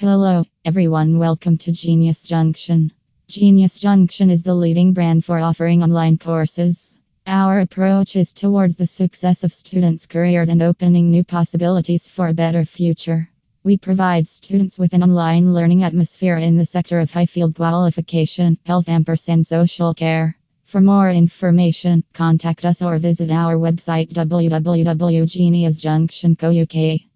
Hello, everyone. Welcome to Genius Junction. Genius Junction is the leading brand for offering online courses. Our approach is towards the success of students' careers and opening new possibilities for a better future. We provide students with an online learning atmosphere in the sector of Highfield qualification, health, and social care. For more information, contact us or visit our website www.geniusjunction.co.uk.